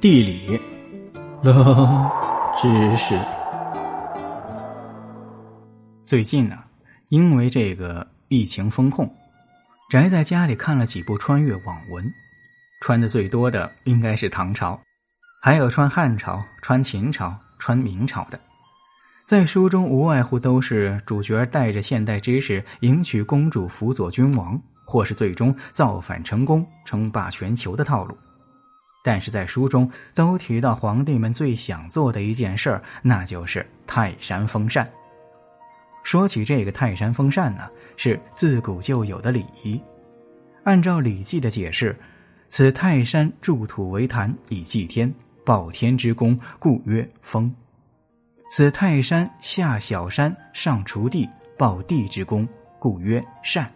地理，冷知识。最近呢，因为这个疫情封控，宅在家里看了几部穿越网文，穿的最多的应该是唐朝，还有穿汉朝、穿秦朝、穿明朝的。在书中无外乎都是主角带着现代知识迎娶公主、辅佐君王，或是最终造反成功、称霸全球的套路。但是在书中都提到皇帝们最想做的一件事儿，那就是泰山封禅。说起这个泰山封禅呢，是自古就有的礼仪。按照《礼记》的解释，此泰山筑土为坛，以祭天，报天之功，故曰封。此泰山下小山，上锄地，报地之功，故曰禅。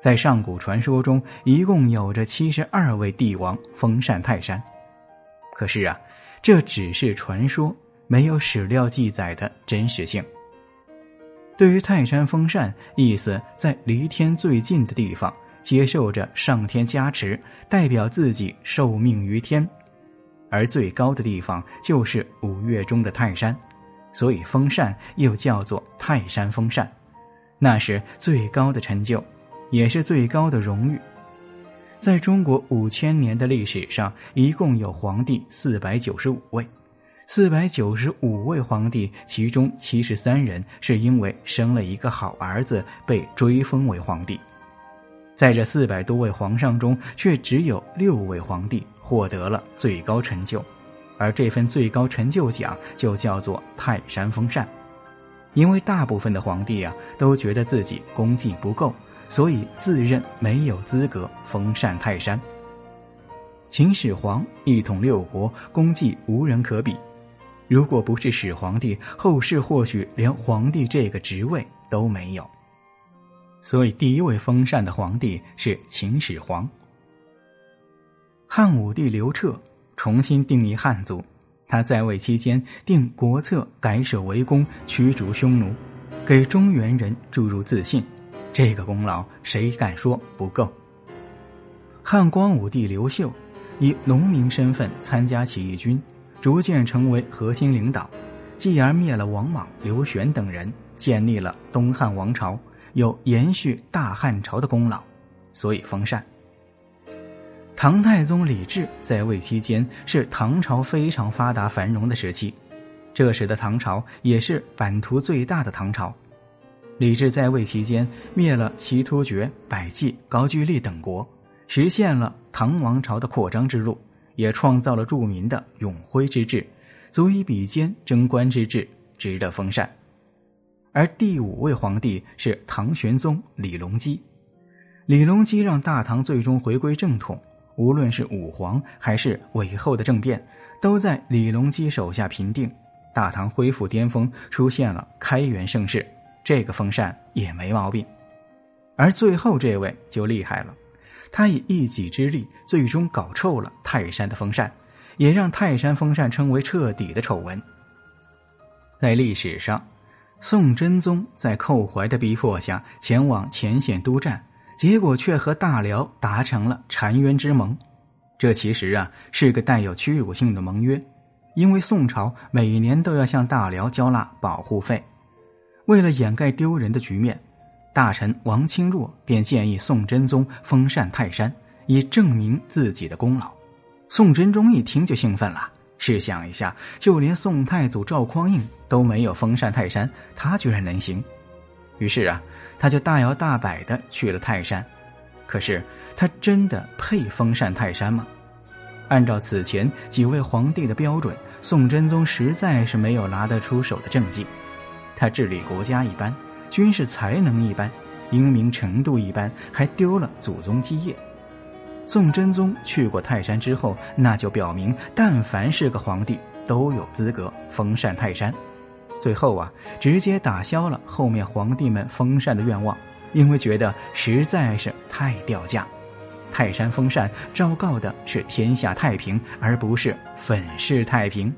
在上古传说中，一共有着七十二位帝王封禅泰山。可是啊，这只是传说，没有史料记载的真实性。对于泰山封禅，意思在离天最近的地方接受着上天加持，代表自己受命于天；而最高的地方就是五岳中的泰山，所以封禅又叫做泰山封禅，那是最高的成就。也是最高的荣誉。在中国五千年的历史上，一共有皇帝四百九十五位。四百九十五位皇帝，其中七十三人是因为生了一个好儿子被追封为皇帝。在这四百多位皇上中，却只有六位皇帝获得了最高成就，而这份最高成就奖就叫做泰山封禅。因为大部分的皇帝啊，都觉得自己功绩不够。所以自认没有资格封禅泰山。秦始皇一统六国，功绩无人可比。如果不是始皇帝，后世或许连皇帝这个职位都没有。所以，第一位封禅的皇帝是秦始皇。汉武帝刘彻重新定义汉族，他在位期间定国策，改舍为公，驱逐匈奴，给中原人注入自信。这个功劳谁敢说不够？汉光武帝刘秀以农民身份参加起义军，逐渐成为核心领导，继而灭了王莽、刘玄等人，建立了东汉王朝，有延续大汉朝的功劳，所以封禅。唐太宗李治在位期间是唐朝非常发达繁荣的时期，这时的唐朝也是版图最大的唐朝。李治在位期间，灭了齐突厥、百济、高句丽等国，实现了唐王朝的扩张之路，也创造了著名的永徽之治，足以比肩贞观之治，值得封禅。而第五位皇帝是唐玄宗李隆基，李隆基让大唐最终回归正统，无论是武皇还是韦后的政变，都在李隆基手下平定，大唐恢复巅峰，出现了开元盛世。这个风扇也没毛病，而最后这位就厉害了，他以一己之力最终搞臭了泰山的风扇，也让泰山风扇称为彻底的丑闻。在历史上，宋真宗在寇怀的逼迫下前往前线督战，结果却和大辽达成了澶渊之盟，这其实啊是个带有屈辱性的盟约，因为宋朝每年都要向大辽交纳保护费。为了掩盖丢人的局面，大臣王钦若便建议宋真宗封禅泰山，以证明自己的功劳。宋真宗一听就兴奋了。试想一下，就连宋太祖赵匡胤都没有封禅泰山，他居然能行。于是啊，他就大摇大摆的去了泰山。可是他真的配封禅泰山吗？按照此前几位皇帝的标准，宋真宗实在是没有拿得出手的政绩。他治理国家一般，军事才能一般，英明程度一般，还丢了祖宗基业。宋真宗去过泰山之后，那就表明，但凡是个皇帝，都有资格封禅泰山。最后啊，直接打消了后面皇帝们封禅的愿望，因为觉得实在是太掉价。泰山封禅，昭告的是天下太平，而不是粉饰太平。